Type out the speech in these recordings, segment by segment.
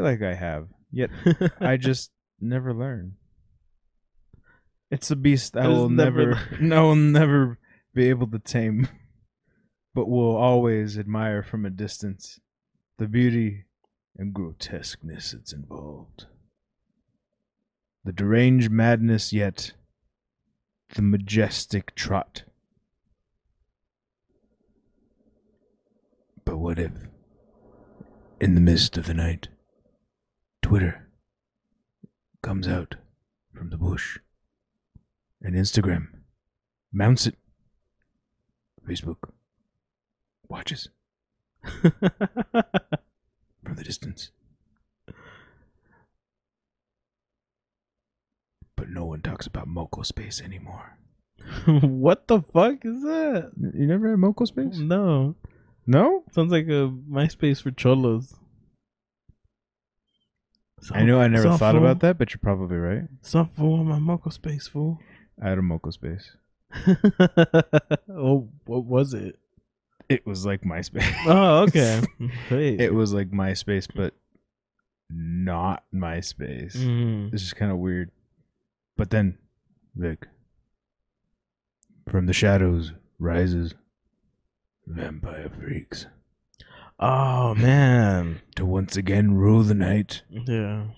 like I have, yet I just never learn. It's a beast I I will never never, I will never be able to tame, but will always admire from a distance the beauty and grotesqueness that's involved. The deranged madness, yet the majestic trot. But what if, in the midst of the night, Twitter comes out from the bush, and Instagram mounts it, Facebook watches from the distance. But no one talks about Moco Space anymore. what the fuck is that? You never had Moco Space? No. No? Sounds like a MySpace for cholos. I know I never Some thought fool- about that, but you're probably right. Some fool on my Moco Space fool. I had a Moco Space. oh, what was it? It was like MySpace. Oh, okay. Wait. it was like MySpace, but not MySpace. Mhm. This is kind of weird. But then, Vic, from the shadows rises vampire freaks Oh man. to once again rule the night Yeah.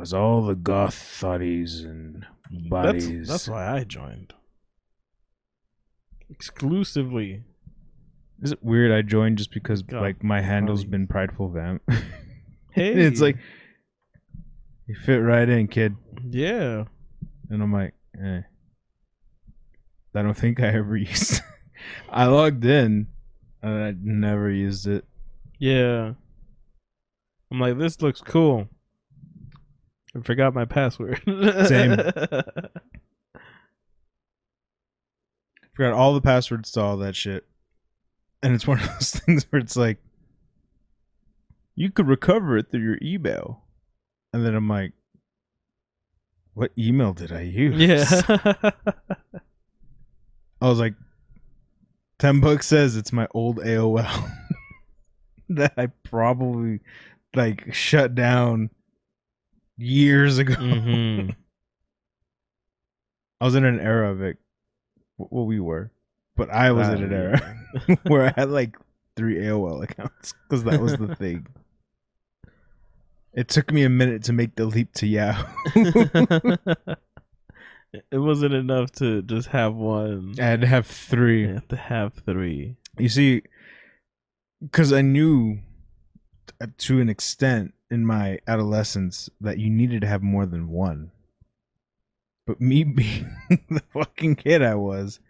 as all the goth thotties and That's, bodies. that's why I joined. Exclusively. Is it weird I joined just because God, like my handle's thotties. been prideful vamp? Hey. And it's like you fit right in, kid. Yeah. And I'm like, eh. I don't think I ever used. I logged in, and I never used it. Yeah. I'm like, this looks cool. I forgot my password. Same. Forgot all the passwords to all that shit. And it's one of those things where it's like, you could recover it through your email. And then I'm like, what email did I use? yeah. I was like, 10 bucks says it's my old AOL that I probably like shut down years ago. hmm I was in an era of it. Well, we were, but I was in an era where I had like three AOL accounts because that was the thing. It took me a minute to make the leap to Yahoo. it wasn't enough to just have one. I had to have three. You have to have three. You see, because I knew to an extent in my adolescence that you needed to have more than one. But me being the fucking kid I was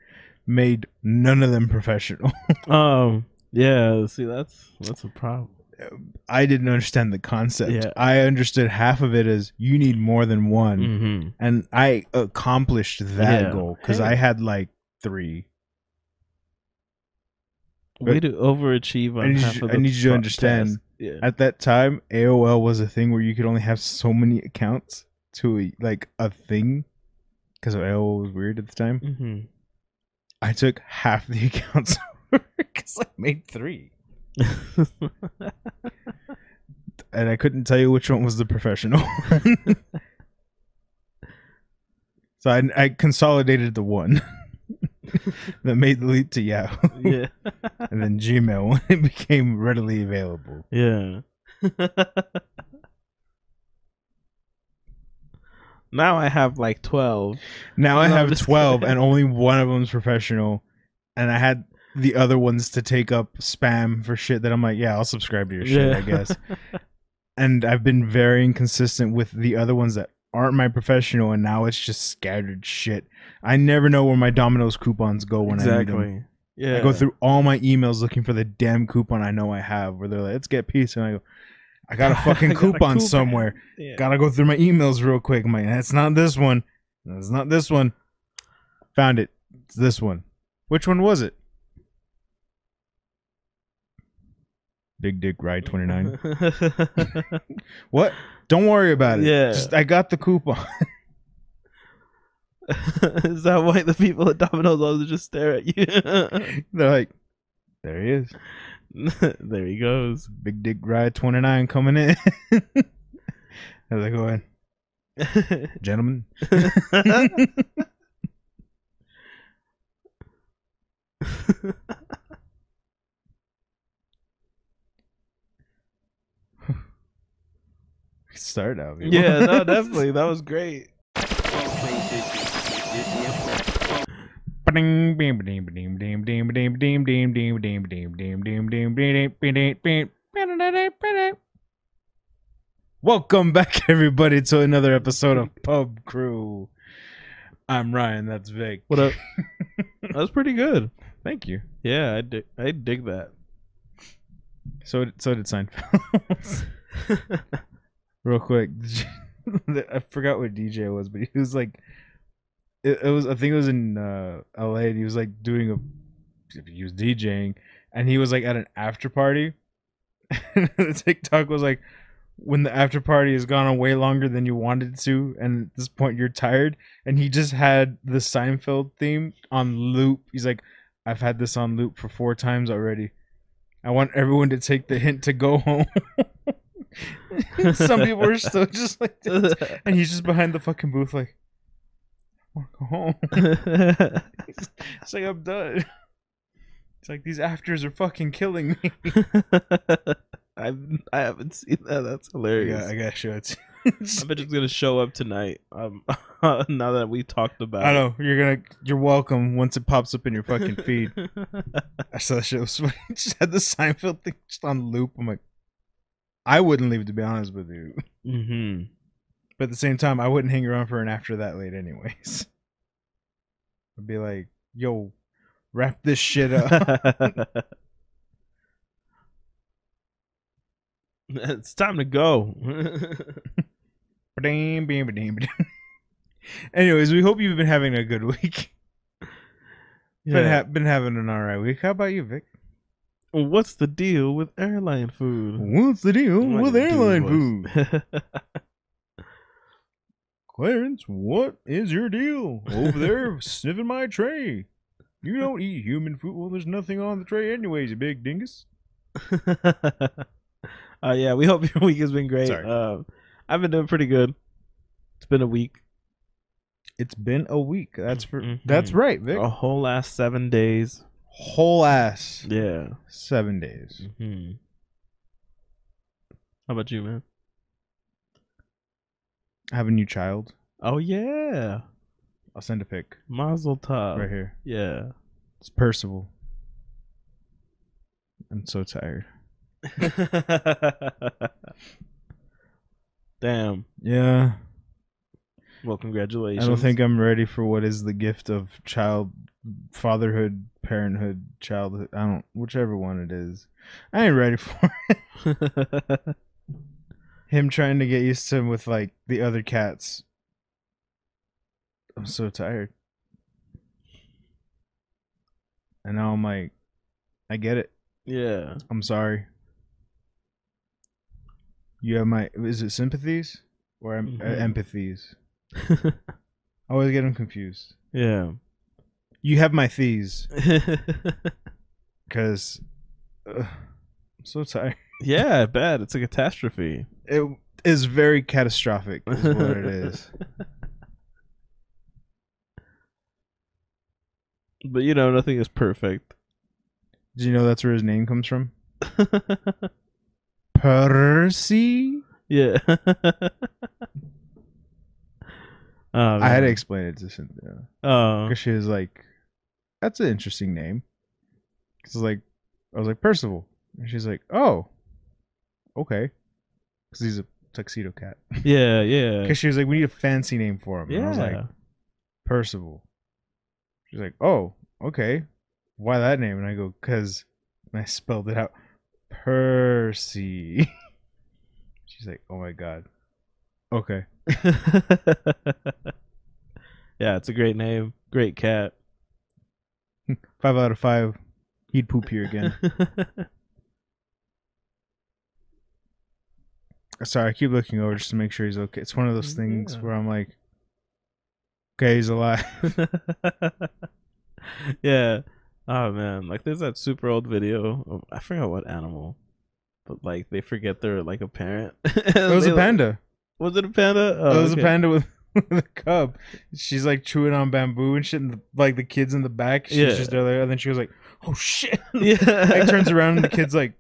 made none of them professional. Um. Yeah. See, that's that's a problem. I didn't understand the concept. Yeah. I understood half of it as you need more than one. Mm-hmm. And I accomplished that Yeah. goal because Hey. I had like three. Way to overachieve on I need half you- of I need you to understand. Yeah. At that time, AOL was a thing where you could only have so many accounts to a, like a thing because AOL was weird at the time. mm-hmm. I took half the accounts because I made three, and I couldn't tell you which one was the professional. so I, I consolidated the one that made the leap to Yahoo, yeah. and then Gmail when it became readily available. Yeah. now I have like 12. Now I have 12 and only one of them's professional and I had the other ones to take up spam for shit that I'm like, yeah, I'll subscribe to your shit, I guess. And I've been very inconsistent with the other ones that aren't my professional and now it's just scattered shit. I never know where my Domino's coupons go when I need them. exactly. Yeah. I go through all my emails looking for the damn coupon I know I have where they're like, let's get peace and I go I got a fucking I got a coupon coupon. somewhere. Yeah. Gotta go through my emails real quick. I'm like, that's not this one. That's not this one. Found it. It's this one. Which one was it? Big Dick Ride 29. what? Don't worry about it. Yeah. Just, I got the coupon. Is that why the people at Domino's always just stare at you? They're like, there he is. there he goes. Big Dick Ride 29 coming in. I was like, go ahead, gentlemen. Start out. people. yeah, no, definitely. That was great. Welcome back, everybody, to another episode of Pub Crew. I'm Ryan. That's Vic. What up? That was pretty good. Thank you. Yeah, I dig, I dig that. So, so did Seinfeld. Real quick, I forgot what DJ was, but he was like, it, it was. I think it was in uh, L.A. And he was like doing a, he was DJing, and he was like at an after party. the TikTok was like, when the after party has gone on way longer than you wanted to, and at this point you're tired, and he just had the Seinfeld theme on loop. He's like, I've had this on loop for four times already. I want everyone to take the hint to go home. Some people are still just like this. And he's just behind the fucking booth, like, I want to go home. It's like, I'm done. It's like, these afters are fucking killing me. I I haven't seen that. That's hilarious. Yeah, I gotta show it I bet it's gonna show up tonight. Um, now that we talked about. I know. You're gonna, you're welcome once it pops up in your fucking feed. I saw that shit was funny. just had the Seinfeld thing just on loop. I'm like, I wouldn't leave, to be honest with you. mm-hmm. But at the same time, I wouldn't hang around for an after that late, anyways. I'd be like, yo, wrap this shit up. it's time to go. Ba-ding, bing, ba-ding, ba-ding. Anyways, we hope you've been having a good week. Been, yeah. ha- been having an alright week. How about you, Vic? What's the deal with airline food? What's the deal I'm with airline food? Clarence, what is your deal over there sniffing my tray? You don't eat human food. Well, there's nothing on the tray, anyways, you big dingus. uh, yeah, we hope your week has been great. Uh, I've been doing pretty good. It's been a week, It's been a week. That's for. Mhm. That's right, Vic. a whole last seven days. Whole ass Yeah. seven days. hmm How about you, man? I have a new child. Oh yeah, I'll send a pic Mazel Tov. right here. Yeah. It's Percival. I'm so tired. Damn. Yeah, Well, congratulations. I don't think I'm ready for what is the gift of child fatherhood, parenthood, childhood. I don't, whichever one it is. I ain't ready for it. him trying to get used to him with like the other cats. I'm so tired. And now I'm like, I get it. yeah. I'm sorry. You have my is it sympathies or em- Mhm. empathies? I always get them confused. yeah. You have my thees because I'm so tired. yeah, bad. it's a catastrophe. It is very catastrophic. Is what it is. But you know, nothing is perfect. Did you know that's where his name comes from? Percy. yeah. Oh, I had to explain it to Cynthia Oh. because she was like, "That's an interesting name." Because like, I was like Percival, and she's like, "Oh, okay," because he's a tuxedo cat. Yeah, yeah. Because she was like, "We need a fancy name for him." And I was like, Yeah. Percival. She's like, "Oh, okay. Why that name?" And I go, "Cause," and I spelled it out, Percy. She's like, "Oh my god." Okay. yeah, it's a great name. Great cat. Five out of five. He'd poop here again. Sorry, I keep looking over just to make sure he's okay. It's one of those things Yeah. where I'm like, okay, he's alive. yeah. Oh man, like there's that super old video. Of, I forgot what animal, but like they forget they're like a parent. It was a panda. Was it a panda? Oh, it was okay. a panda with, with a cub. She's like chewing on bamboo and shit, and the, like the kids in the back. She's Yeah. just there, and then she was like, "Oh shit!" Yeah. like turns around and the kid's like,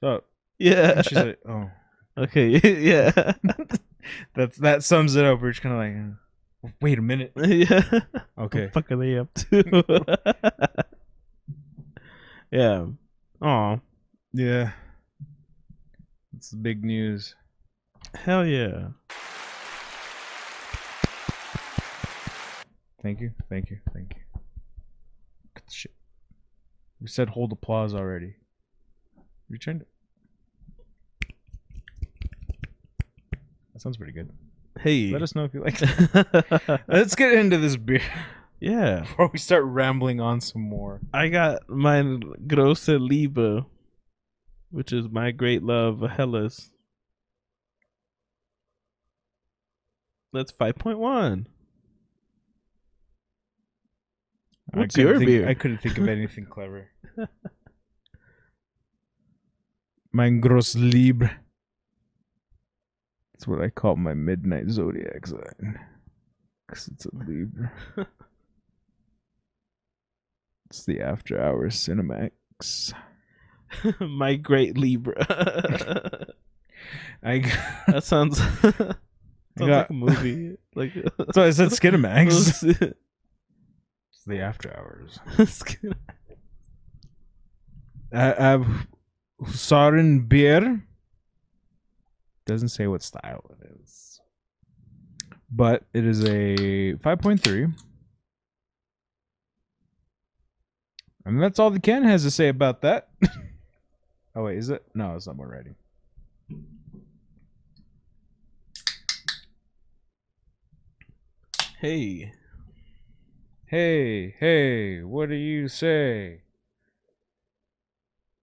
"What's up?" Yeah. And she's like, "Oh." okay. Yeah. That's that sums it up. We're just kind of like, uh, wait a minute. yeah. Okay. What the fuck are they up to? yeah. Oh, Yeah. It's the big news. Hell yeah. Thank you. Thank you. Thank you. The shit. We said hold applause already. We turned it. That sounds pretty good. Hey. Let us know if you like it. Let's get into this beer yeah. before we start rambling on some more. I got my Grosse Liebe, which is my great love, Helles. That's 5.1. I What's couldn't your think- beer? I couldn't think of anything clever. Mein Gross Libre. That's what I call my midnight zodiac sign. Because it's a Libra. it's the after hours Cinemax. my great Libra. I, that sounds, sounds got- like a movie. Like so I said Skinemax. Little it's the after hours. I have Soren beer. Doesn't say what style it is, but it is a five point three, and that's all the can has to say about that. oh wait, is it? No, it's not more writing. Hey. Hey, hey, what do you say?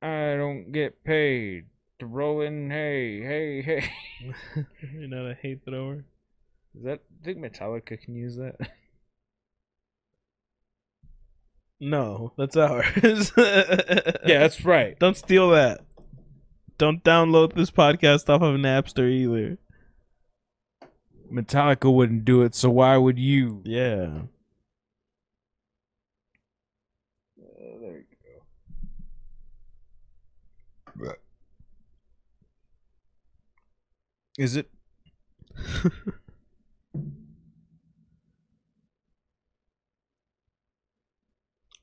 I don't get paid to roll in. Hey, hey, hey. You're not a hate thrower. Is that? I think Metallica can use that. No, that's ours. yeah, that's right. Don't steal that. Don't download this podcast off of Napster either. Metallica wouldn't do it, so why would you? Yeah. Uh, there you go. Is it? I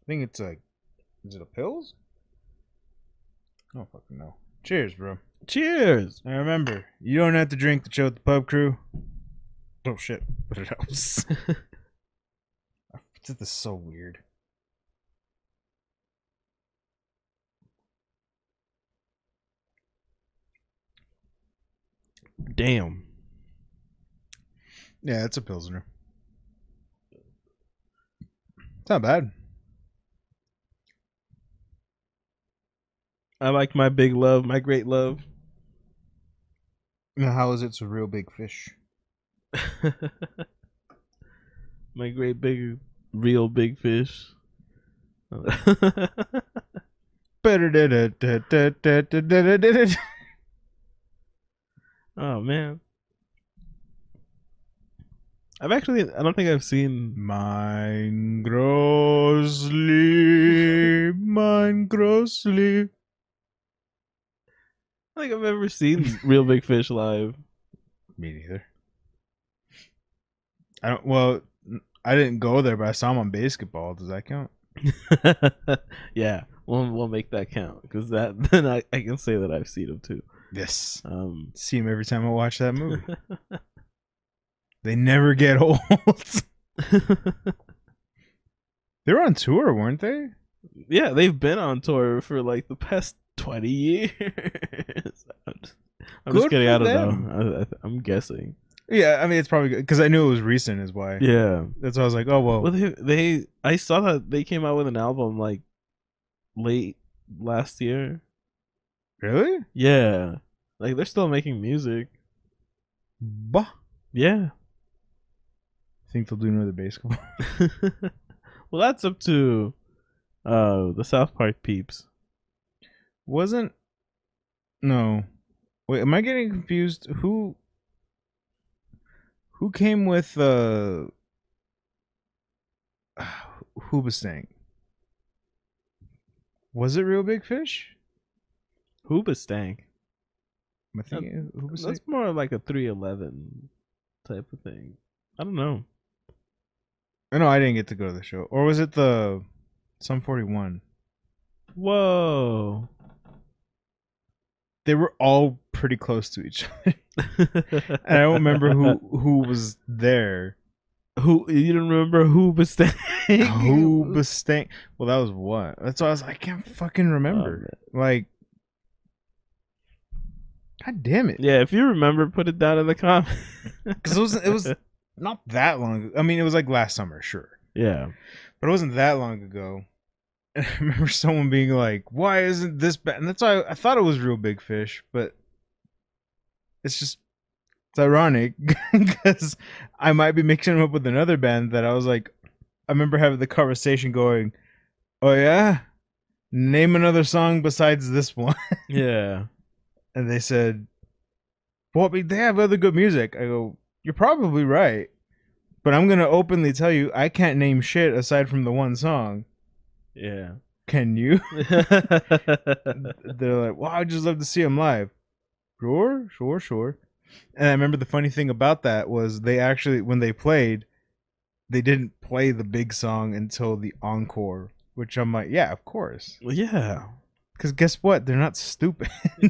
think it's like, is it a pills? I don't fucking know. Cheers, bro. Cheers. I remember, you don't have to drink to chill with the pub crew. Oh shit, but it helps. this is so weird. Damn. Yeah, it's a pilsner. It's not bad. I like my big love, my great love. Now, how is it? a real big fish. my great big, real big fish. Oh. oh man. I've actually I don't think I've seen Mine grossly, Mine grossly. I think I've ever seen Real Big Fish live. Me neither. I don't. Well, I didn't go there, but I saw him on BASEketball. Does that count? yeah, we'll we'll make that count because that then I, I can say that I've seen him too. Yes. Um, See him every time I watch that movie. they never get old. they were on tour, weren't they? yeah, they've been on tour for like the past twenty years. I'm just, I'm just kidding. I don't them. know. I, I, I'm guessing. Yeah, I mean it's probably because I knew it was recent, is why. Yeah. That's why I was like, oh well. Well, they, they I saw that they came out with an album like late last year. really? Yeah, like they're still making music. Bah. Yeah. Think they'll do another baseball. well, that's up to uh the South Park peeps. Wasn't? No. Wait, am I getting confused? Who? Who came with uh Hoobastank? Was it Real Big Fish? Hooba stank. Am I thinking Hoobastank? That's more like a 311 type of thing. I don't know. I know I didn't get to go to the show. Or was it the Sum 41? Whoa. They were all pretty close to each other. and I don't remember who who was there. Who you don't remember Hooba stank? Hoobastank. Well, that was what? That's why I was like, I can't fucking oh, remember. like, God damn it. Yeah, if you remember, put it down in the comments. Because it was it was not that long. ago. I mean, it was like last summer, sure, yeah. but it wasn't that long ago. And I remember someone being like, "Why isn't this bad?" And that's why I thought it was real big fish, but it's just it's ironic because I might be mixing them up with another band that I was like, I remember having the conversation going, "Oh yeah, name another song besides this one," Yeah. and they said, "Well, I mean, they have other good music." I go, "You're probably right." But I'm gonna openly tell you, I can't name shit aside from the one song. Yeah. Can you? They're like, well, I'd just love to see him live. Sure, sure, sure. And I remember the funny thing about that was they actually, when they played, they didn't play the big song until the encore, which I'm like, yeah, of course. Well, yeah. Because guess what? They're not stupid.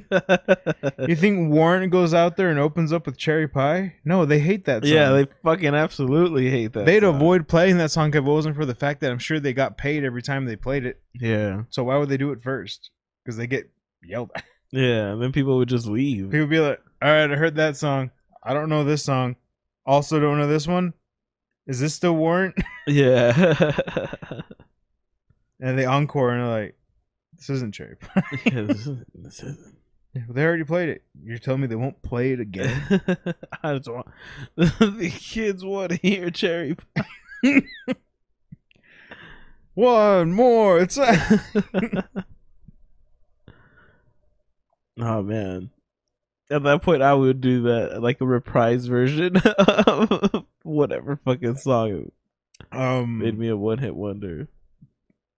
you think Warrant goes out there and opens up with Cherry Pie? No, they hate that song. yeah, they fucking absolutely hate that. They'd song. avoid playing that song if it wasn't for the fact that I'm sure they got paid every time they played it. Yeah. So why would they do it first? Because they get yelled at. Yeah. And then people would just leave. People be like, "All right, I heard that song. I don't know this song. Also, don't know this one. Is this still Warrant? Yeah. And they encore and they're like, "This isn't Cherry Pie. Yeah, this is- this is- Yeah, they already played it. You're telling me they won't play it again?" I just want the kids want to hear cherry. Pie. One more. It's a... oh man. At that point, I would do that like a reprise version of whatever fucking song um made me a one hit wonder.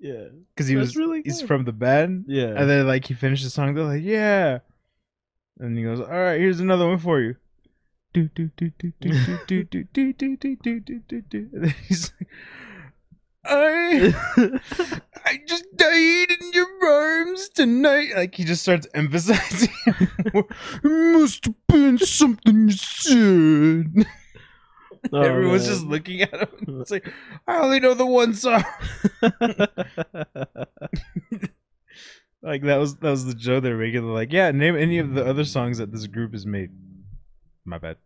Yeah, Because he That's was really he's good. from the band. yeah. And then like he finished the song, they're like, yeah. And he goes, all right, here's another one for you. Do do do do do do do do do do do do do do. And then he's like, I I just died in your arms tonight. Like he just starts emphasizing. It must have been something you said. Oh, Everyone's man. just looking at him. It's like I only know the one song. Like that was that was the joke they're making. They're like, yeah, name any of the other songs that this group has made. My bad.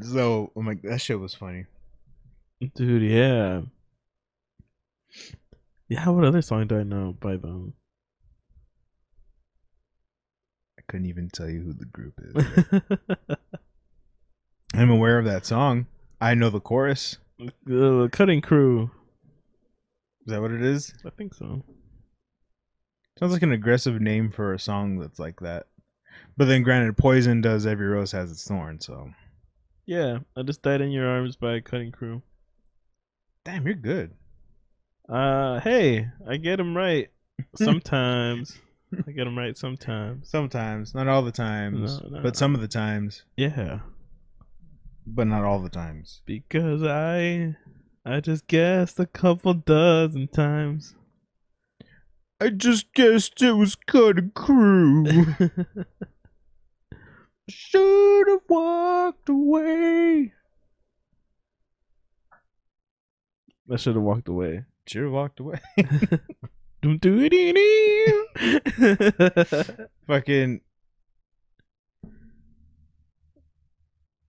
So I'm like, that shit was funny. Dude, yeah. Yeah, what other song do I know by them? I couldn't even tell you who the group is. I'm aware of that song. I know the chorus. the Cutting Crew. Is that what it is? I think so. Sounds like an aggressive name for a song that's like that. But then, granted, Poison does "Every Rose Has Its Thorn." So, Yeah, I just died in your arms by Cutting Crew. damn, you're good. Uh, hey, I get them right sometimes. I get them right sometimes. Sometimes, not all the times, No, no. but some of the times, Yeah, but not all the times. because I, I just guessed a couple dozen times. I just guessed it was cut a crew. Should have walked away. I should have walked away. Should have walked away. Dum doo dee dee. Fucking.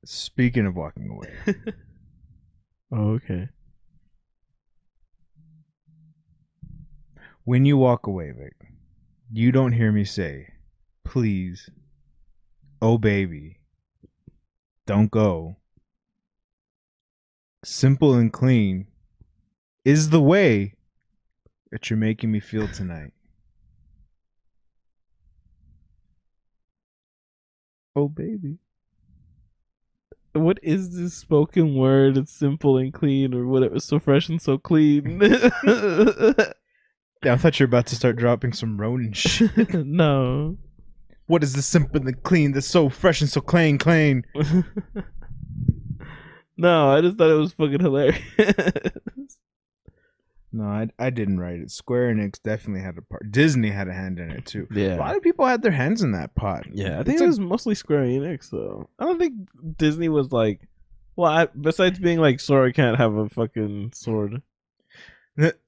Speaking of walking away, Oh, okay. When you walk away, Vic, you don't hear me say, please, oh baby, don't go. Simple and clean is the way that you're making me feel tonight. Oh, baby. What is this spoken word? It's simple and clean, or whatever. So fresh and so clean. Yeah, I thought you were about to start dropping some Ronin shit. no. what is this simple and clean that's so fresh and so clean, clean? no, I just thought it was fucking hilarious. No, I, I didn't write it. Square Enix definitely had a part. Disney had a hand in it too. Yeah, A lot of people had their hands in that pot. Yeah, I think It's it was mostly Square Enix, though. I don't think Disney was like. Well, I, besides being like, Sora can't have a fucking sword.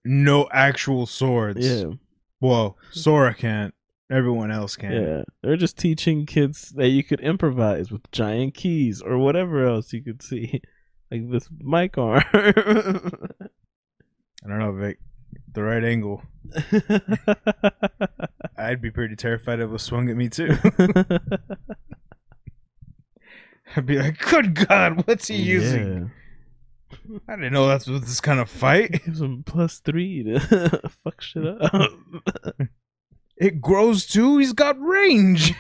No actual swords. Yeah, Well, Sora can't. Everyone else can. yeah. They're just teaching kids that you could improvise with giant keys or whatever else you could see, like this mic arm. I don't know, Vic. The right angle. I'd be pretty terrified if it was swung at me too. I'd be like, "Good God, what's he using? I didn't know that's what this kind of fight. Gives him plus three to fuck shit up. It grows too. He's got range.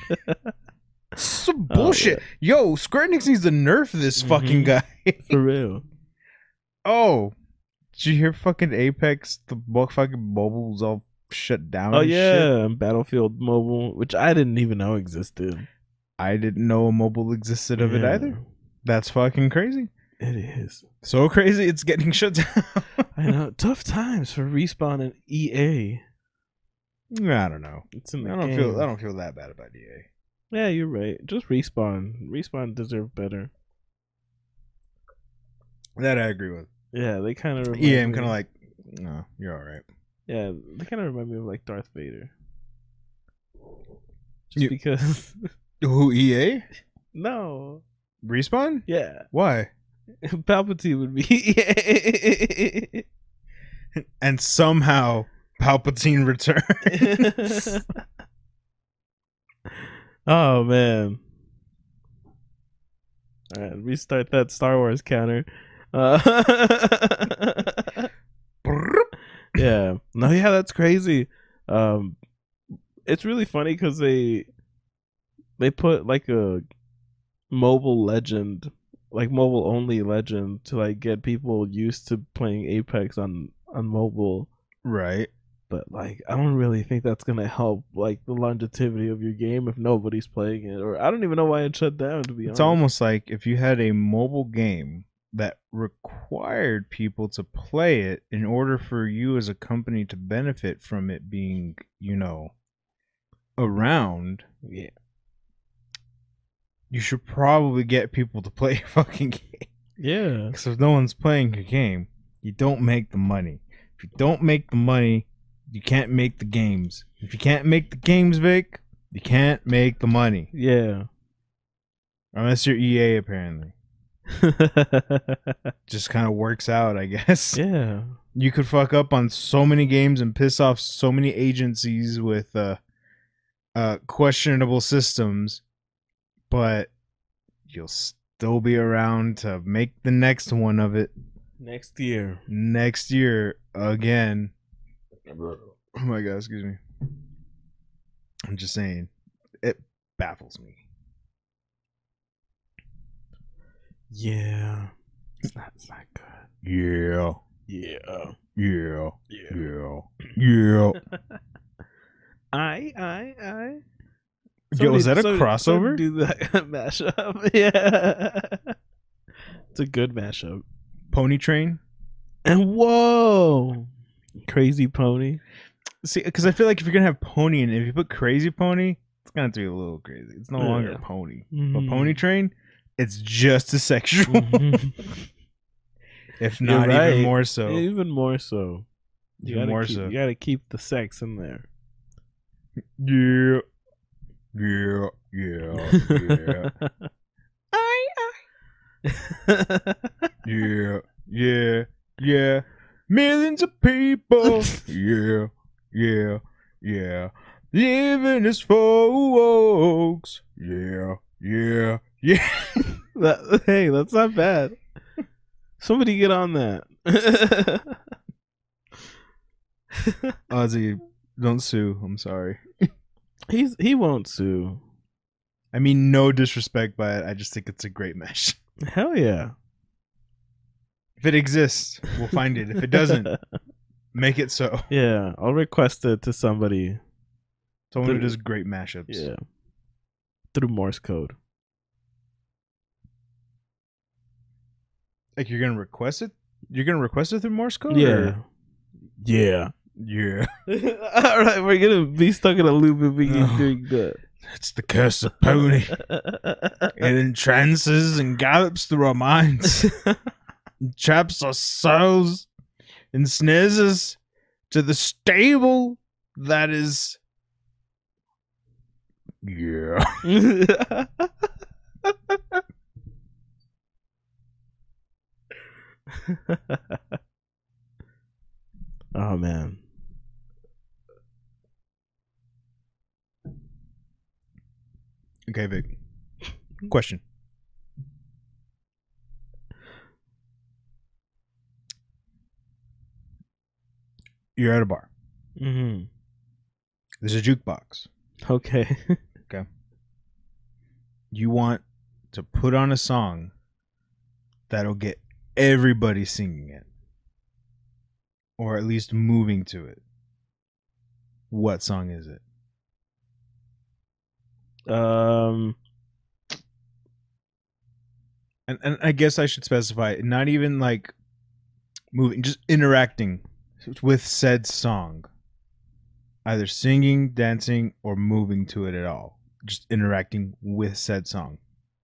Some Oh, bullshit. Yo, Square Enix needs to nerf this fucking Mhm. guy. For real. oh, did you hear fucking Apex? The fucking mobile's all shut down. Oh and shit? yeah, and Battlefield Mobile, which I didn't even know existed. I didn't know a mobile existed of it either. That's fucking crazy. It is. So crazy, it's getting shut down. I know. Tough times for Respawn and EA. I don't know. It's in the I don't game. feel. I don't feel that bad about EA. Yeah, you're right. Just Respawn. Respawn deserve better. That I agree with. Yeah, they kind of. Yeah, I'm kind of like, no, you're all right. Yeah, they kind of remind me of like Darth Vader. Just You- because. Who EA? no. Respawn? Yeah. Why? Palpatine would be And somehow Palpatine returns. oh man. All right, restart that Star Wars counter. Uh, yeah. No, yeah, that's crazy. Um, it's really funny because they they put like a mobile legend, like mobile only legend, to like get people used to playing Apex on on mobile right. but like I don't really think that's gonna help like the longevity of your game if nobody's playing it, or I don't even know why it shut down. To be It's honest, it's almost like if you had a mobile game that required people to play it in order for you as a company to benefit from it being, you know, around, yeah, you should probably get people to play your fucking game. yeah, Because if no one's playing your game, you don't make the money. If you don't make the money, you can't make the games. If you can't make the games, Vic, you can't make the money. yeah. Unless you're EA, apparently. Just kind of works out, I guess. yeah, You could fuck up on so many games and piss off so many agencies with uh, uh, questionable systems, but you'll still be around to make the next one of it next year. next year again. Oh my god, excuse me. I'm just saying, it baffles me. Yeah, it's not. It's not good. Yeah, Yeah, yeah, yeah. yeah, yeah. I, I, I. Yo, was that a Somebody- crossover? somebody Do that mashup? Yeah, it's a good mashup. Pony Train. And whoa, crazy pony. See, because I feel like if you're gonna have Pony, and if you put Crazy Pony, it's gonna have to be a little crazy. It's no longer Yeah. a Pony, but mm-hmm. Pony Train, it's just as sexual, if not right. even more so. Even more so. You Even more keep, so. You gotta keep the sex in there. Yeah, yeah, yeah, yeah, I, yeah, yeah, yeah. Millions of people, yeah, yeah, yeah. Living as folks, yeah, yeah, yeah. That, hey, that's not bad. Somebody get on that. Ozzy, don't sue. I'm sorry. He's he won't sue. I mean, no disrespect by it. I just think it's a great mesh. Hell yeah. If it exists, we'll find it. If it doesn't, make it so. yeah, I'll request it to somebody. Someone who does great mashups. Yeah. Through Morse code. Like you're gonna request it. You're gonna request it through Morse code. Yeah. or- Yeah. Yeah. All right, we're gonna be stuck in a loop if we keep doing that. It's the curse of pony. it entrances and gallops through our minds, traps our souls, and snares us to the stable that is. Yeah. oh man. Okay, Vic. Question. You're at a bar. hmm There's a jukebox. Okay. Okay. You want to put on a song that'll get everybody singing it, or at least moving to it. What song is it? um. And and I guess I should specify not even like moving, just interacting with said song. Either singing, dancing, or moving to it at all. Just interacting with said song.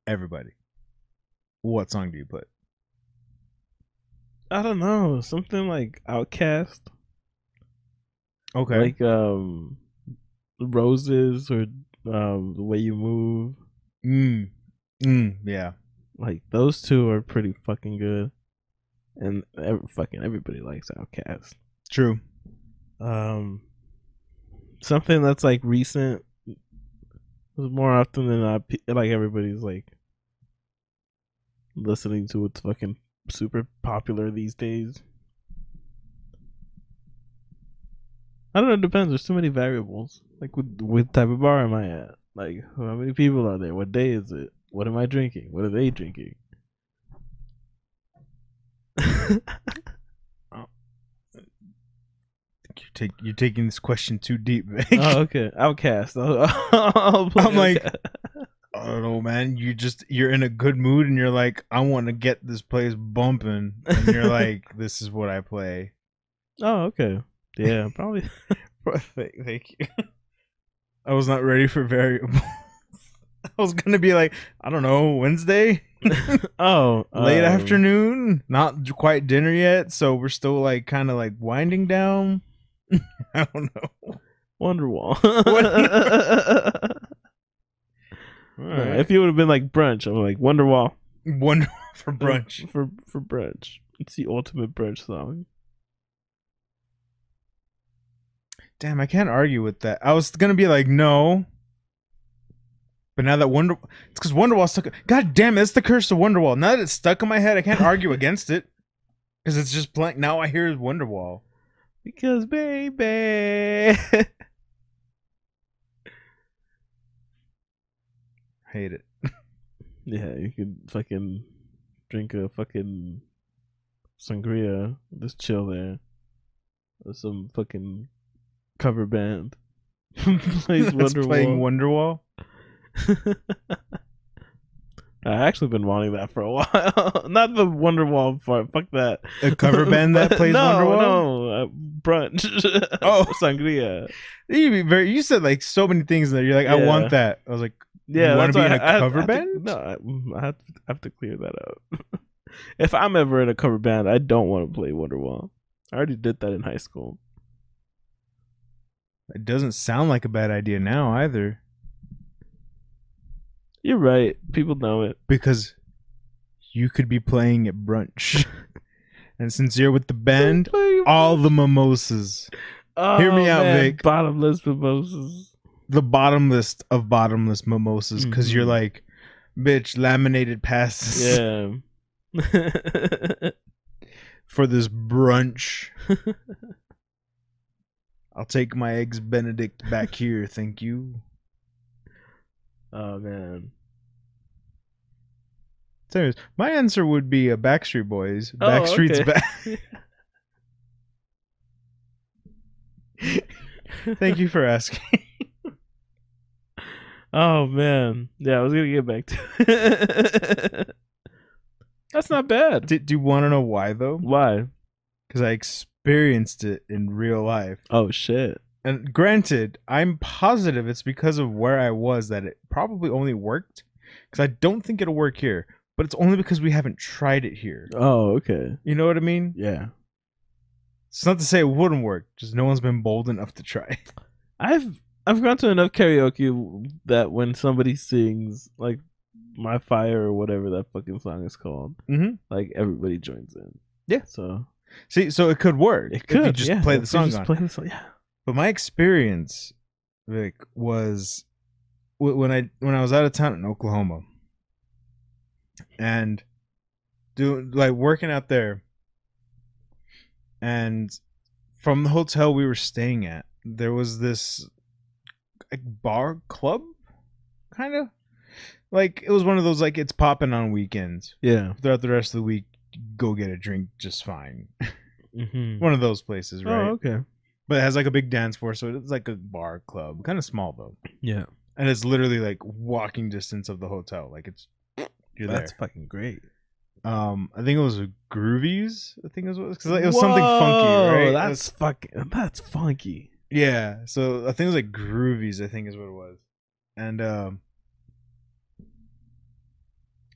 Everybody. What song do you put? I don't know. Something like OutKast. Okay. Like um, roses or um, the way you move. mm. Mm, yeah. Like those two are pretty fucking good, and ev- fucking everybody likes OutKast. True. Um, something that's like recent. More often than not, like everybody's like listening to what's fucking super popular these days. I don't know. It depends. There's too many variables. Like, what, what type of bar am I at? Like, how many people are there? What day is it? What am I drinking? What are they drinking? Oh. You're, take, you're taking this question too deep, Vic. oh, okay. OutKast. I'll, I'll I'm like- OutKast. I don't know, man. You just you're in a good mood and you're like, I want to get this place bumping, and you're like, this is what I play. oh, okay. Yeah, probably. thank, thank you. I was not ready for variables. I was gonna be like, I don't know, Wednesday, oh, late um, afternoon, not quite dinner yet, so we're still like kind of like winding down. I don't know. Wonderwall. Right. If you would have been like brunch, I'm like Wonderwall One for brunch. for for brunch. It's the ultimate brunch song. Damn, I can't argue with that. I was gonna be like, no. But now that Wonder, it's because Wonderwall stuck. God damn, it's the curse of Wonderwall. Now that it's stuck in my head, I can't argue against it because it's just blank. Now I hear Wonderwall. Because baby, Hate it. yeah, you could fucking drink a fucking sangria, just chill there. With some fucking cover band plays That's playing Wonderwall. I actually been wanting that for a while. Not the Wonderwall part. Fuck that. A cover band that plays no, Wonderwall. No, uh, brunch. Oh. sangria. You, very, you said like so many things in there. You're like, I want that. I was like, Yeah, You wanna be in a I- I- cover I have to- band? no, I, mm, I have to, I have to clear that up. if I'm ever in a cover band, I don't want to play Wonderwall. I already did that in high school. it doesn't sound like a bad idea now either You're right. People know it. because you could be playing at brunch. And since you're with the band, all the mimosas. Hear me out, Vic. Oh, Bottomless mimosas. The bottomless of bottomless mimosas. because you're Mhm. like, bitch, laminated passes Yeah. for this brunch. I'll take my eggs Benedict back here, thank you. Oh man. So Anyways, my answer would be a Backstreet Boys. Oh, Backstreet's okay. back. Thank you for asking. Oh man. Yeah, I was gonna get back to That's not bad. do, do you want to know why though? Why? Because I experienced it in real life. Oh shit. And granted, I'm positive it's because of where I was that it probably only worked. Because I don't think it'll work here. But it's only because we haven't tried it here. Oh, okay. You know what I mean? Yeah. It's not to say it wouldn't work. Just no one's been bold enough to try. I've I've gone to enough karaoke that when somebody sings like My Fire or whatever that fucking song is called, Mm-hmm. like everybody joins in. Yeah. So See, so it could work. it could just yeah, play the song just on. play the song. Yeah. But my experience, Vic, was when I when I was out of town in Oklahoma, and doing like working out there, and from the hotel we were staying at, there was this like bar club, kind of like it was one of those like it's popping on weekends. Yeah. Throughout the rest of the week, go get a drink just fine. Mm-hmm. one of those places, right? Oh, okay. But it has like a big dance floor, so it's like a bar club, kind of small though, Yeah. and it's literally like walking distance of the hotel. Like it's you're That's there. fucking great. Um, I think it was Groovies. I think it was because it was something funky, right? That's fucking. That's funky. yeah. So I think it was like Groovies. I think is what it was, and um,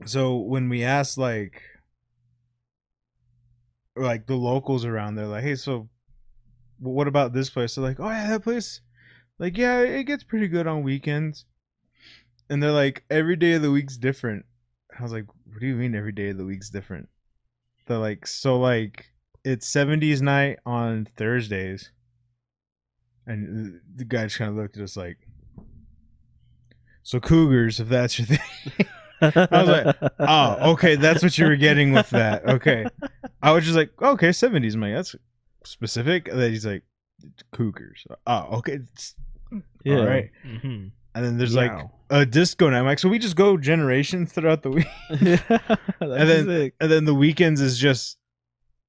so when we asked like like the locals around there, like, hey, so what about this place? They're like, oh yeah, that place, like, yeah, it gets pretty good on weekends. And they're like, every day of the week's different. I was like, what do you mean every day of the week's different? They're like, so like it's 70s night on Thursdays. And the guy just kind of looked at us like, so cougars, if that's your thing. I was like, oh, okay, that's what you were getting with that. Okay. I was just like, okay, 70s, man. That's specific. And then he's like, cougars. Oh, okay. It's- Yeah. All right. Mhm. And then there's like a disco night. I'm like, so we just go generations throughout the week. yeah. And then sick. and then the weekends is just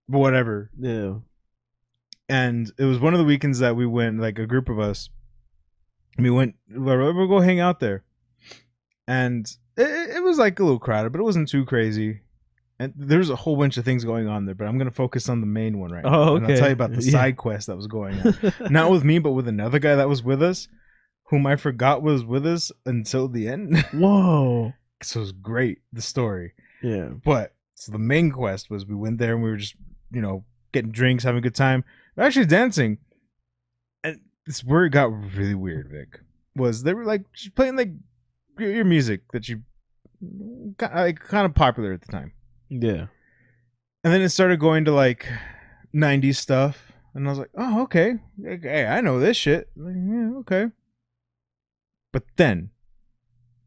whatever. Yeah. And it was one of the weekends that we went, like a group of us. We went, we'll, we'll go hang out there. And it, it was like a little crowded, but it wasn't too crazy. And there's a whole bunch of things going on there, but I'm gonna focus on the main one right now. Oh, And I'll tell you about the Yeah. side quest that was going on. Not with me, but with another guy that was with us, whom I forgot was with us until the end. Whoa. so it was great, the story. Yeah. But so the main quest was we went there and we were just, you know, getting drinks, having a good time. We're actually dancing. And this where it got really weird, Vic. Was they were like just playing like your, your music that you got like kind of popular at the time. Yeah. And then it started going to like 90s stuff. And I was like, oh, okay. Like, Hey, I know this shit. Like, yeah, okay. But then,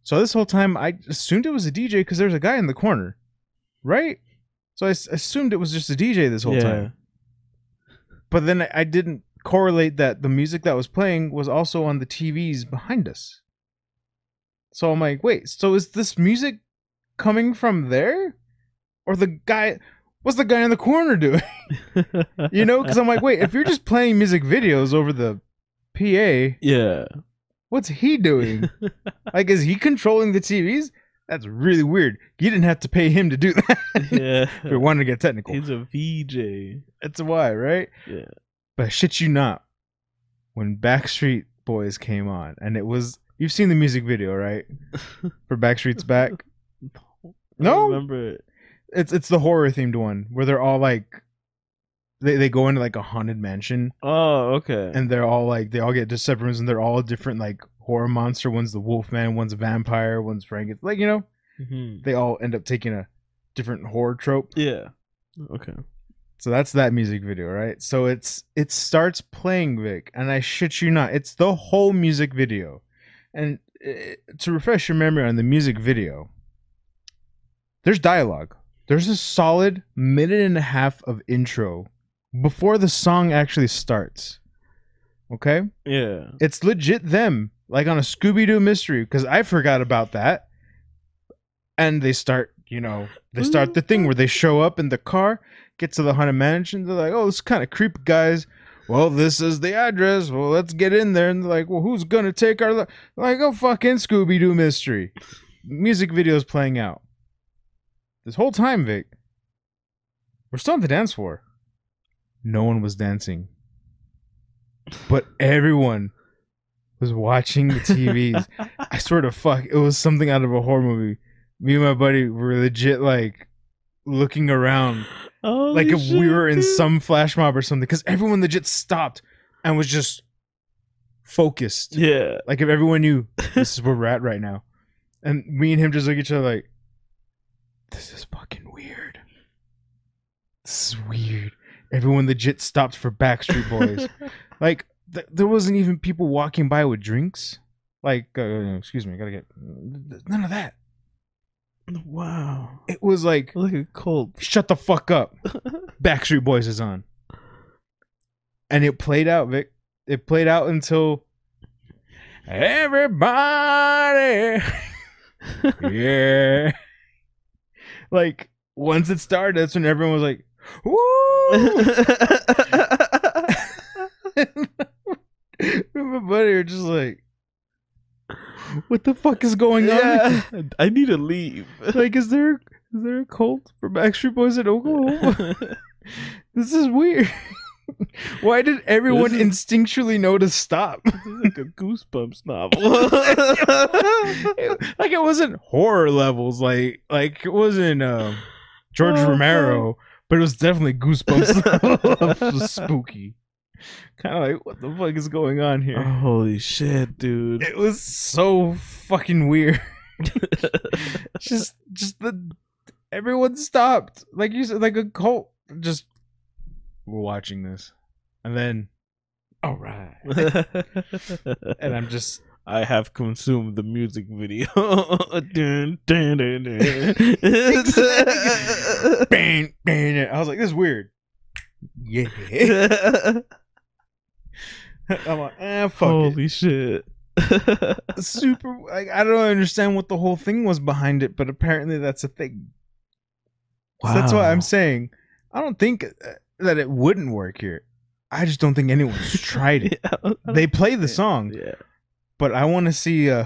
so this whole time I assumed it was a DJ because there was a guy in the corner, right? So I assumed it was just a DJ this whole yeah. time. But then I didn't correlate that the music that was playing was also on the TVs behind us. So I'm like, wait, so is this music coming from there? Or the guy, what's the guy in the corner doing? you know, because I'm like, wait, if you're just playing music videos over the PA, Yeah. what's he doing? like, is he controlling the TVs? That's really weird. You didn't have to pay him to do that. Yeah. if you wanted to get technical, He's a VJ. that's why, right? Yeah. But shit you not, when Backstreet Boys came on, and it was you've seen the music video, right? For Backstreet's Back. I No? remember it. It's it's the horror themed one where they're all like they, they go into like a haunted mansion Oh, okay. and they're all like they all get to separate rooms and they're all different like horror monster. One's the wolfman, one's a vampire, one's Frankenstein. Like, you know, Mhm. they all end up taking a different horror trope. Yeah. Okay. So that's that music video, right? So it's it starts playing Vic, and I shit you not, it's the whole music video. And uh, to refresh your memory on the music video, there's dialogue. There's a solid minute and a half of intro before the song actually starts. Okay? Yeah. It's legit them, like on a Scooby Doo mystery, because I forgot about that. And they start, you know, they start the thing where they show up in the car, get to the haunted mansion. They're like, "Oh, this kind of creepy, guys." Well, this is the address. Well, let's get in there. And they're like, "Well, who's gonna take our?" Li-? Like, oh, fucking Scooby Doo mystery. Music videos playing out. This whole time, Vic, we're still on the dance floor. No one was dancing, but everyone was watching the TVs. I swear to fuck, it was something out of a horror movie. Me and my buddy were legit like looking around, Oh, like if we were in some flash mob or something, because everyone legit stopped and was just focused. Yeah. Like if everyone knew this is where we're at right now, and me and him just look at each other like, this is fucking weird. This is weird. Everyone legit stopped for Backstreet Boys. like th- there wasn't even people walking by with drinks. Like, uh, excuse me, I gotta get none of that. wow. It was like, Like a cult. shut the fuck up. Backstreet Boys is on, and it played out. Vic. It played out until everybody, yeah. Like once it started, that's when everyone was like, "Woo!" My buddy were just like, "What the fuck is going on?" I need to leave. Like, is there is there a cult for Backstreet Boys in Oklahoma? this is weird. Why did everyone is- instinctually know to stop? This is like a Goosebumps novel. Like it wasn't horror levels, like like it wasn't uh, George Oh, Romero, but it was definitely Goosebumps level spooky. Kind of like, what the fuck is going on here? Holy shit, dude. It was so fucking weird. just just the everyone stopped like you said like a cult just we're watching this. And then all right. And i'm just I have consumed the music video. Dun, dun, dun, dun. bang bang. I was like this is weird. Yeah. I'm like eh, fuck Holy shit. super like i don't understand what the whole thing was behind it but apparently that's a thing. So that's why i'm saying. I don't think uh, that it wouldn't work here i just don't think anyone's tried it Yeah. they play the song Yeah. but I want to see uh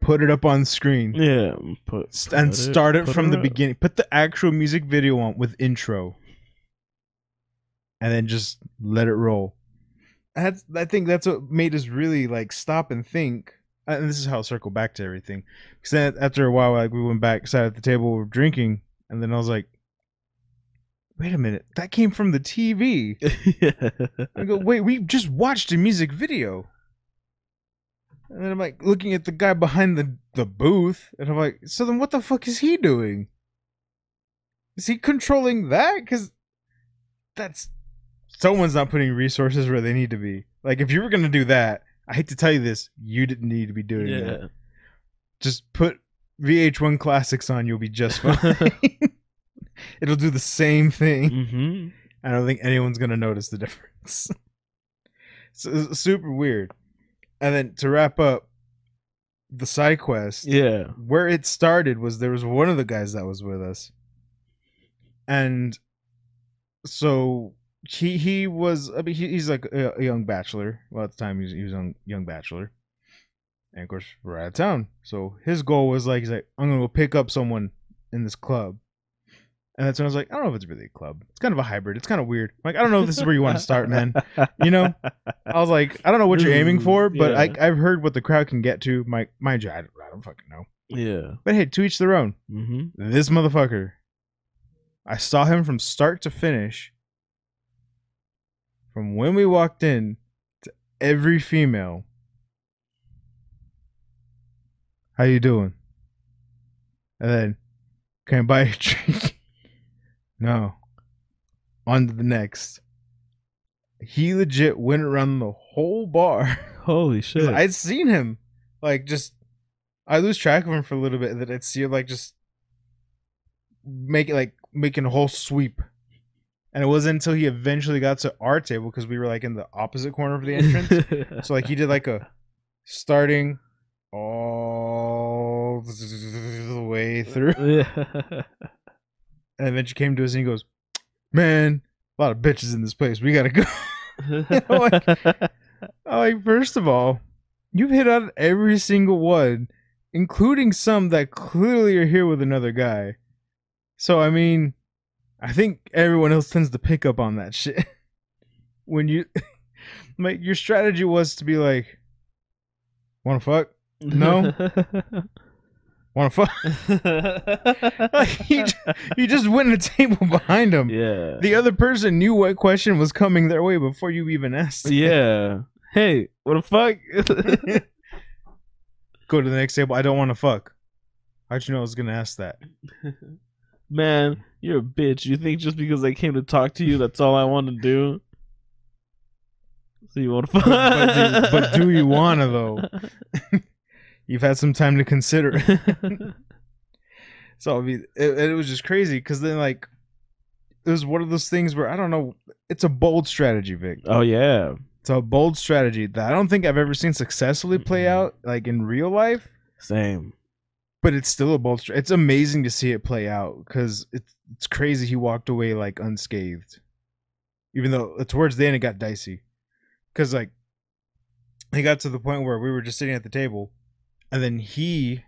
put it up on screen Yeah. Put, St- and put start it put from the up. beginning. Put the actual music video on with intro, and then just let it roll. That's I think that's what made us really like stop and think. And this is how I'll circle back to everything. Because then after a while, like we went back, sat at the table, we were drinking, and then I was like, "Wait a minute, that came from the TV." yeah. I go, wait, we just watched a music video. And then I'm like looking at the guy behind the, the booth, and I'm like, so then what the fuck is he doing? Is he controlling that? Because that's someone's not putting resources where they need to be. Like, if you were gonna do that, I hate to tell you this, you didn't need to be doing Yeah. that. Just put VH1 classics on, you'll be just fine. It'll do the same thing. hmm I don't think anyone's gonna notice the difference. so it's super weird. And then to wrap up the side quest, Yeah. where it started was there was one of the guys that was with us, and so he he was I mean he, he's like a, a young bachelor. Well, at the time he was, he was young, young bachelor, and of course we're out of town. So his goal was like he's like I'm gonna go pick up someone in this club. And that's when I was like, I don't know if it's really a club. It's kind of a hybrid. It's kind of weird. Like, I don't know if this is where you want to start, man. You know, I was like, I don't know what you're aiming for, but Yeah. I, I've heard what the crowd can get to. My, mind you, I don't, I don't fucking know. Yeah. But hey, to each their own. hmm This motherfucker, I saw him from start to finish. From when we walked in to every female. How you doing? And then, can I buy a drink? No. on to the next. He legit went around the whole bar. Holy shit! I'd seen him like just I lose track of him for a little bit that I'd see him like just make it like making a whole sweep. And it wasn't until he eventually got to our table because we were like in the opposite corner of the entrance. so like he did like a starting all the way through. yeah. then she came to us and he goes, Man, a lot of bitches in this place. We gotta go. like- I'm like, first of all, you've hit on every single one, including some that clearly are here with another guy. So I mean, I think everyone else tends to pick up on that shit. when you like your strategy was to be like, wanna fuck? No. Wanna fuck? like you, you just went to the table behind him. yeah. The other person knew what question was coming their way before you even asked. yeah. Hey, what the fuck? Go to the next table. I don't want to fuck. How'd you know I was gonna ask that? Man, you're a bitch. You think just because I came to talk to you, that's all I want to do? So you want to fuck? But do, but do you wanna though? You've had some time to consider. it. so I mean, it, it was just crazy because then like it was one of those things where I don't know. It's a bold strategy, Vic. oh yeah, It's a bold strategy that I don't think I've ever seen successfully play out like in real life. same. but it's still a bold. It's amazing to see it play out because it's it's crazy. He walked away like unscathed, even though uh, towards the end it got dicey, because like he got to the point where we were just sitting at the table, and then he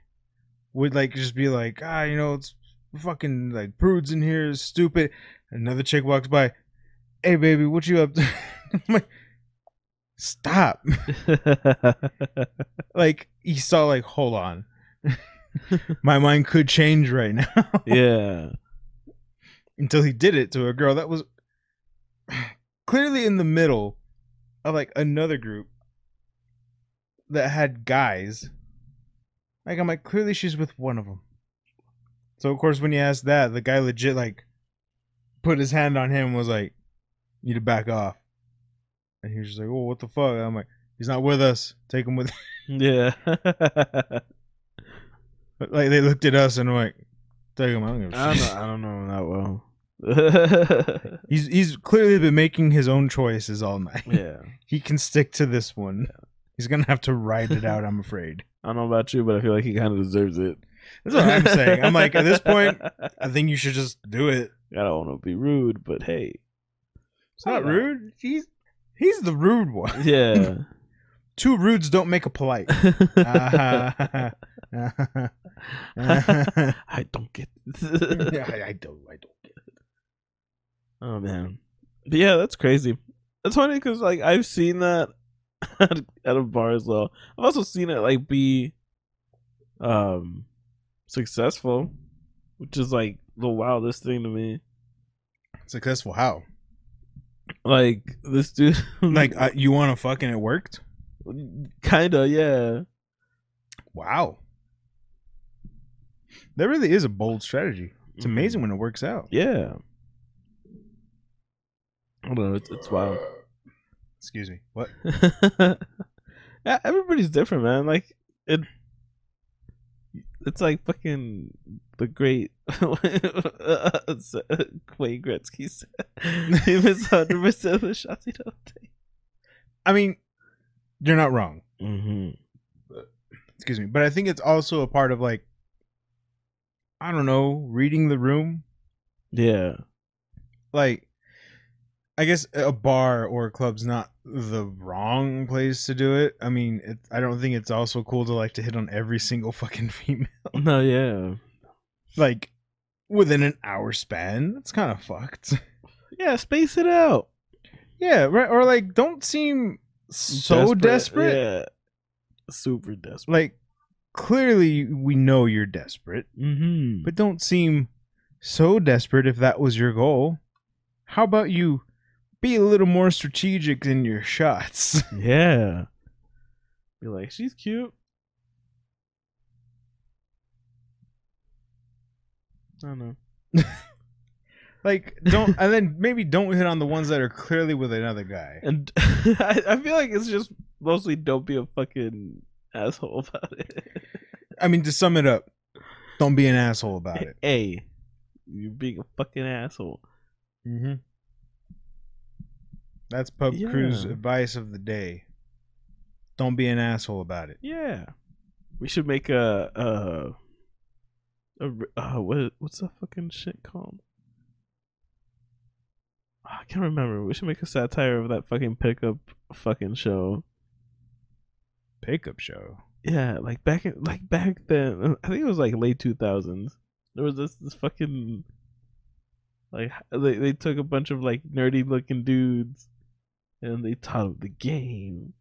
would like just be like, ah, you know, it's fucking like prudes in here, is stupid. Another chick walks by, hey baby, what you up to? I'm like, stop. like he saw like, hold on. My mind could change right now. yeah. Until he did it to a girl that was clearly in the middle of like another group that had guys. Like I'm like, clearly she's with one of them. So of course when you asked that, the guy legit like put his hand on him and was like, "You need to back off." And he was just like, "Oh, what the fuck?" I'm like, "He's not with us. Take him with." Yeah. Like they looked at us and were like, "Take him." I don't I don't shit." know. I don't know him that well. He's he's clearly been making his own choices all night. yeah. He can stick to this one. He's gonna have to ride it out. I'm afraid. I don't know about you, but I feel like he kind of deserves it. That's what I'm saying. I'm like, at this point, I think you should just do it. I don't want to be rude, but hey, It's not rude. He's he's the rude one. yeah. Two rudes don't make a polite. I don't get. I, I don't. I don't get it. oh man, but yeah, that's crazy. It's funny because like I've seen that at, a bar as well. I've also seen it like be um successful, which is like the wildest thing to me. Successful? How? Like this dude, Like uh, you want to fuck and it worked? kinda, yeah. Wow. That really is a bold strategy. It's Mhm. amazing when it works out. Yeah. I don't know. It's, it's wild. Excuse me. What? yeah, everybody's different, man. Like it. It's like fucking the great Wayne Gretzky said. He missed hundred percent of the shots he don't take. I mean, you're not wrong. Mm-hmm. Excuse me, but I think it's also a part of like, I don't know, reading the room. Yeah. Like, I guess a bar or a club's not the wrong place to do it. I mean, it, I don't think it's also cool to like to hit on every single fucking female. No. Yeah. like within an hour span. That's kind of fucked. Yeah. Space it out. yeah, right. Or like, don't seem so desperate. Yeah. Super desperate. Like, clearly we know you're desperate, Mm-hmm. but don't seem so desperate if that was your goal. How about you be a little more strategic in your shots? Yeah. Be like, she's cute. I don't know. Like don't and then maybe don't hit on the ones that are clearly with another guy. And I, I feel like it's just mostly don't be a fucking asshole about it. I mean to sum it up, don't be an asshole about it. A, you're being a fucking asshole. Mm-hmm. That's Pub Crew's Yeah. advice of the day. Don't be an asshole about it. Yeah, we should make a uh, what what's that fucking shit called? Ah, I can't remember. We should make a satire of that fucking pickup fucking show. Pickup show. Yeah, like back in, like back then. I think it was like late two thousands. There was this this fucking like they they took a bunch of like nerdy looking dudes and they taught them the game.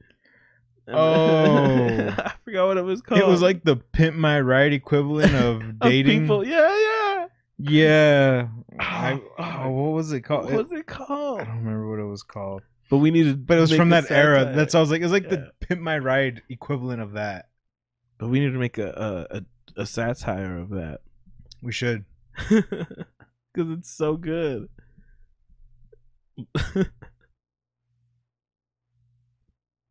And- Oh. I forgot what it was called. It was like the pimp my ride equivalent of Of dating. people. Yeah, yeah. Yeah. I, Oh, oh, what was it called? What was it called? I don't remember what it was called. But we needed. But it was from that era. satire. That's I was like, it was like Yeah. the pimp my ride equivalent of that. But we need to make a a, a, a satire of that We should. because it's so good.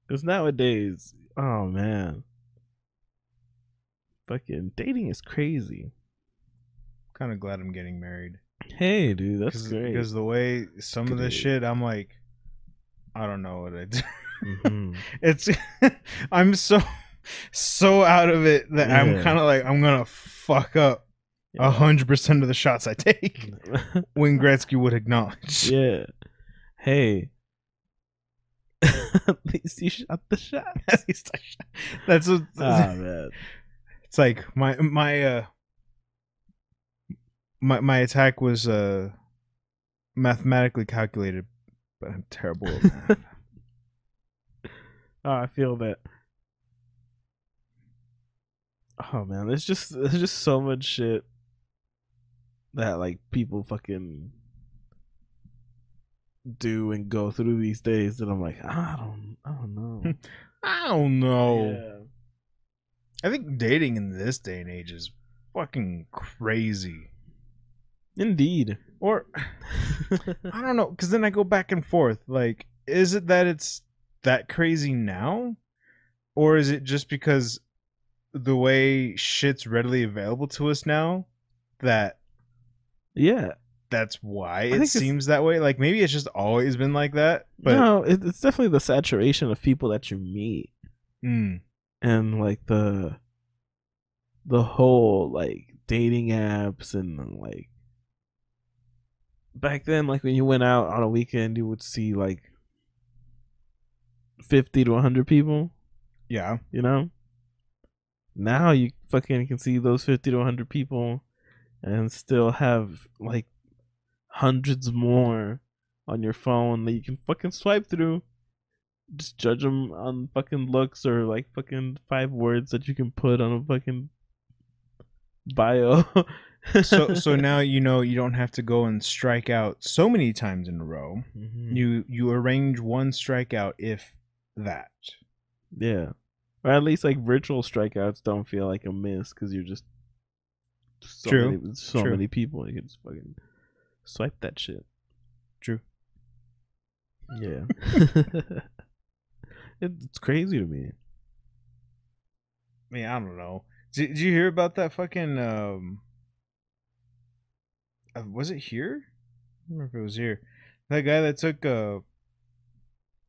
Because nowadays, oh man, fucking dating is crazy. Kind of glad I'm getting married. Hey, dude, that's Cause, great. Because the way some of this shit, I'm like, I don't know what I do. Mhm. it's I'm so so out of it that I'm kind of like I'm gonna fuck up a Yeah. hundred percent of the shots I take. Wayne Gretzky would acknowledge. yeah. Hey. At least you shot the shot. At least I sh- That's what man. it's like. My my uh my my attack was uh mathematically calculated, but I'm terrible at math. Oh, I feel that. Oh man, there's just there's just so much shit that like people fucking do and go through these days that I'm like, ah, I don't I don't know. I don't know. Yeah. I think dating in this day and age is fucking crazy. Indeed. Or I don't know, because then I go back and forth. Like, is it that it's that crazy now, or is it just because the way shit's readily available to us now that yeah. That's why it seems that way? Like, maybe it's just always been like that. But no, it, it's definitely the saturation of people that you meet. Mm, and like the the whole like dating apps and like back then like when you went out on a weekend you would see like 50 to 100 people yeah, you know now you fucking can see those 50 to 100 people and still have like hundreds more on your phone that you can fucking swipe through just judge them on fucking looks or like fucking five words that you can put on a fucking bio so so now you know you don't have to go and strike out so many times in a row. Mhm. You you arrange one strikeout if that. yeah or at least like virtual strikeouts don't feel like a miss because you're just so True. many, so True. many people you can just fucking swipe that shit True. yeah it's crazy to me I mean, I don't know. Did, did you hear about that fucking um uh, was it here? I don't remember if it was here. That guy that took uh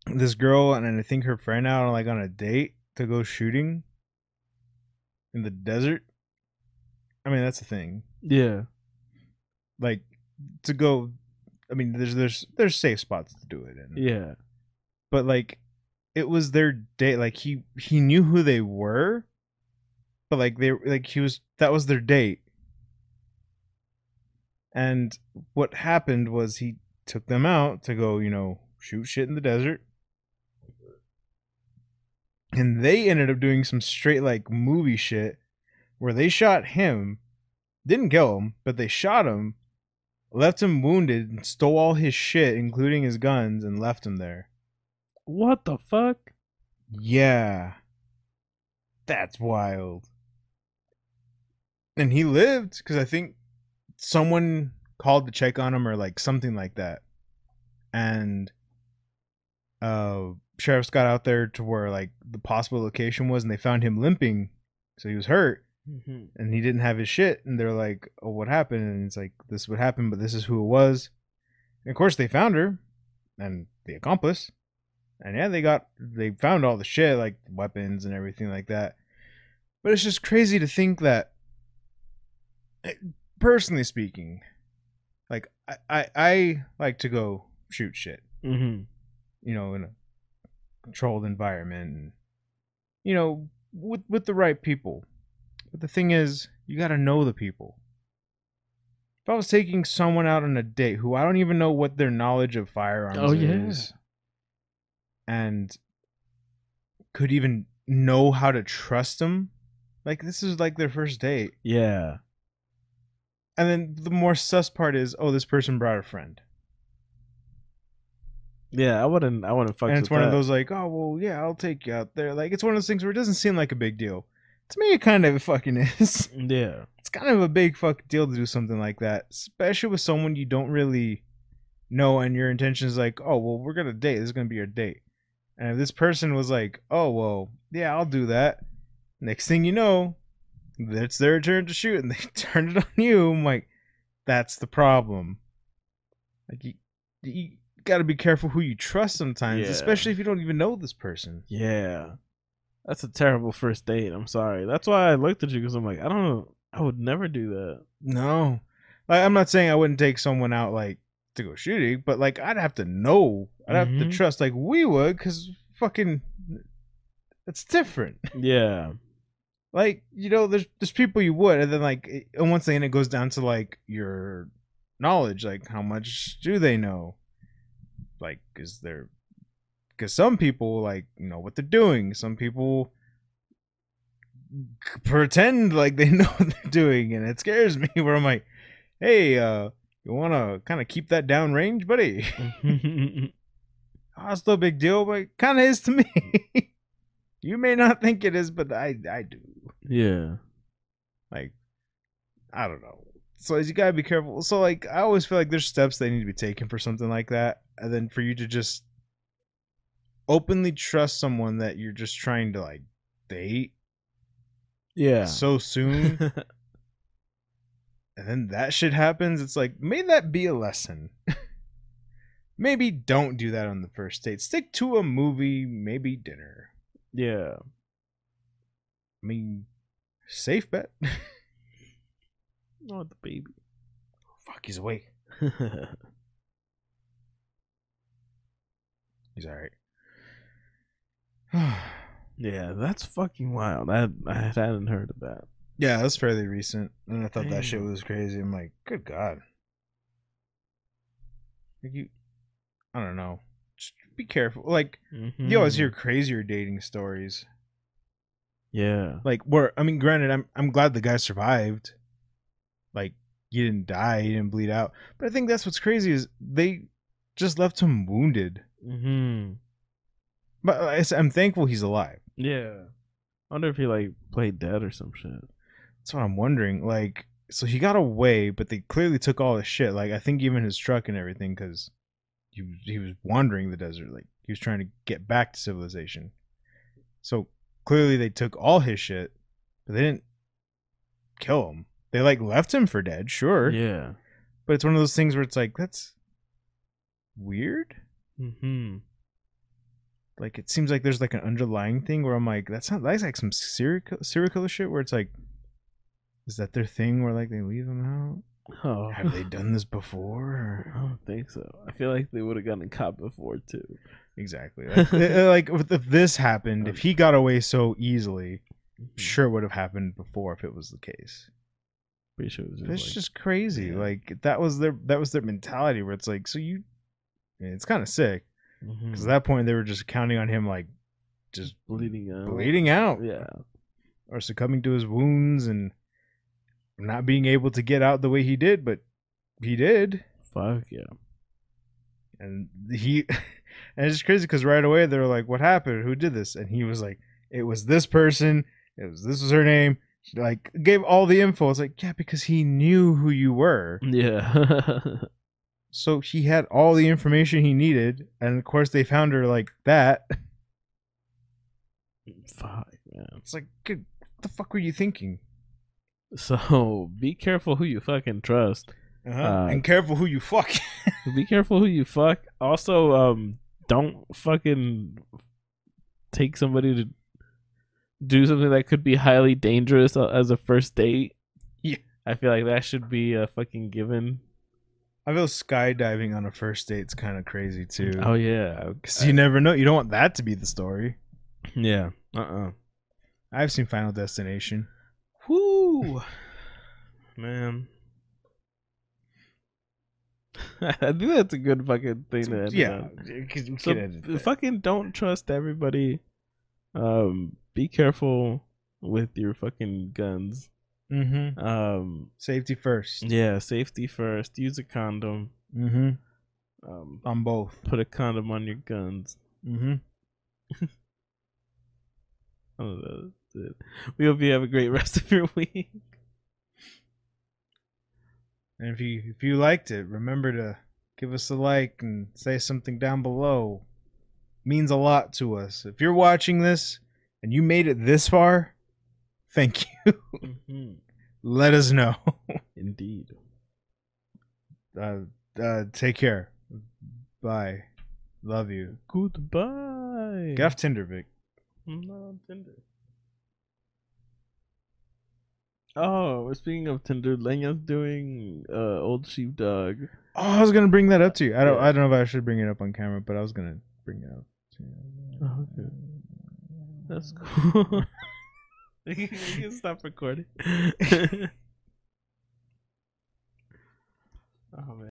this girl and I think her friend out on like on a date to go shooting in the desert. I mean, that's the thing. yeah Like to go I mean, there's there's there's safe spots to do it in. yeah. But like it was their date like he he knew who they were but like they like he was that was their date. And what happened was he took them out to go you know shoot shit in the desert. And they ended up doing some straight like movie shit where they shot him didn't kill him but they shot him left him wounded and stole all his shit including his guns and left him there what the fuck yeah. That's wild. And he lived because I think someone called to check on him or like something like that. And uh sheriffs got out there to where like the possible location was and they found him limping. So he was hurt Mhm. and he didn't have his shit and they're like, "Oh, what happened?" And it's like, "This would happen, but this is who it was." And of course they found her and the accomplice. And yeah, they got they found all the shit like weapons and everything like that. But it's just crazy to think that eh, personally speaking, like I I, I like to go shoot shit Mhm. you know, in a controlled environment and you know, with with the right people. But the thing is, you got to know the people. If I was taking someone out on a date who I don't even know what their knowledge of firearms Oh, yeah. is and could even know how to trust them, like this is like their first date. Yeah. And then the more sus part is, oh, this person brought a friend. Yeah, I wouldn't. I wouldn't fuck. and it's one of those like, oh well, yeah, I'll take you out there. Like it's one of those things where it doesn't seem like a big deal. To me, it kind of fucking is. Yeah. It's kind of a big fuck deal to do something like that, especially with someone you don't really know, and your intention is like, oh well, we're gonna date. This is gonna be your date. And if this person was like, oh well, yeah, I'll do that. Next thing you know, it's their turn to shoot, and they turn it on you. I'm like, that's the problem. Like you, you got to be careful who you trust sometimes, Yeah. especially if you don't even know this person. Yeah. That's a terrible first date. I'm sorry. That's why I looked at you because I'm like, I don't know. I would never do that. No, like I'm not saying I wouldn't take someone out like to go shooting, but like I'd have to know, I'd have to Mhm. trust, like we would, because fucking, it's different. Yeah. like you know, there's there's people you would, and then like, it- and once again, it goes down to like your knowledge, like how much do they know? Like, is there? Because some people like know what they're doing. Some people pretend like they know what they're doing, and it scares me. Where I'm like, hey, uh, you want to kind of keep that down range, buddy? oh, it's no big deal, but it kind of is to me. you may not think it is, but I I do. yeah. Like, I don't know. So you gotta be careful. So like, I always feel like there's steps that need to be taken for something like that, and then for you to just openly trust someone that you're just trying to like date Yeah. so soon, and then that shit happens. It's like, may that be a lesson. maybe don't do that on the first date. Stick to a movie, maybe dinner. yeah. I mean, safe bet. Oh, the baby. Fuck, he's awake. He's all right. yeah, that's fucking wild. I I hadn't heard of that. yeah, that's fairly recent, and I thought that shit was crazy. I'm like, good god. Like you, I don't know. Just be careful. Like you always hear Mhm. crazier dating stories. Yeah. Like where I mean, granted, I'm I'm glad the guy survived. Like he didn't die, he didn't bleed out. But I think that's what's crazy is they just left him wounded. hmm But s- I'm thankful he's alive. Yeah. I wonder if he like played dead or some shit. That's what I'm wondering. Like, so he got away, but they clearly took all his shit. Like, I think even his truck and everything, because he was- he was wandering the desert. Like, he was trying to get back to civilization. So clearly they took all his shit, but they didn't kill him. They like left him for dead, sure. Yeah. But it's one of those things where it's like that's weird. hmm Like it seems like there's like an underlying thing where I'm like, that's not that's like some serial serial killer shit where it's like, is that their thing where like they leave them out? Oh. Have they done this before? I don't think so. I feel like they would have gotten caught before too. Exactly. Like, uh, like if, this happened, if he got away so easily, Mhm. sure it would have happened before if it was the case. Pretty sure it was just It's like, just crazy. yeah. Like that was their that was their mentality where it's like, so you, it's kind of sick because mm-hmm. at that point they were just counting on him like just bleeding out. bleeding out Yeah. or succumbing to his wounds and not being able to get out the way he did, but he did. Fuck yeah. and he and it's just crazy because right away they were like what happened who did this and he was like it was this person it was this was her name She like gave all the info. It's like, yeah, because he knew who you were. Yeah. So he had all the information he needed, and of course they found her like that. Fuck, man. It's like, good, what the fuck were you thinking? So be careful who you fucking trust. Uh-huh. Uh, and careful who you fuck. Be careful who you fuck. Also, um, don't fucking take somebody to do something that could be highly dangerous uh, as a first date. Yeah. I feel like that should be a fucking given. I feel skydiving on a first date's kind of crazy too. Oh yeah, Because you never know. You don't want that to be the story. yeah. Uh uh I've seen Final Destination. Whoo, man. I think that's a good fucking thing to end Yeah. So edit fucking don't trust everybody. Um, be careful with your fucking guns. Mhm. Um, Safety first. yeah, safety first. Use a condom. Mm-hmm. Um, On both. put a condom on your guns. Mm-hmm. Oh, it. We hope you have a great rest of your week. And if you if you liked it, remember to give us a like and say something down below. Means a lot to us. If you're watching this and you made it this far, thank you. Mhm. Let us know. Indeed. uh, uh, take care. Bye. Love you. Goodbye. Get off Tinder, Vic. I'm not on Tinder. Oh, speaking of Tinder, Lenya's doing uh old sheepdog. Oh, I was gonna bring that up to you. I don't. Yeah. I don't know if I should bring it up on camera, but I was gonna bring it up. To you. Oh, okay. That's cool. you can stop recording. oh man.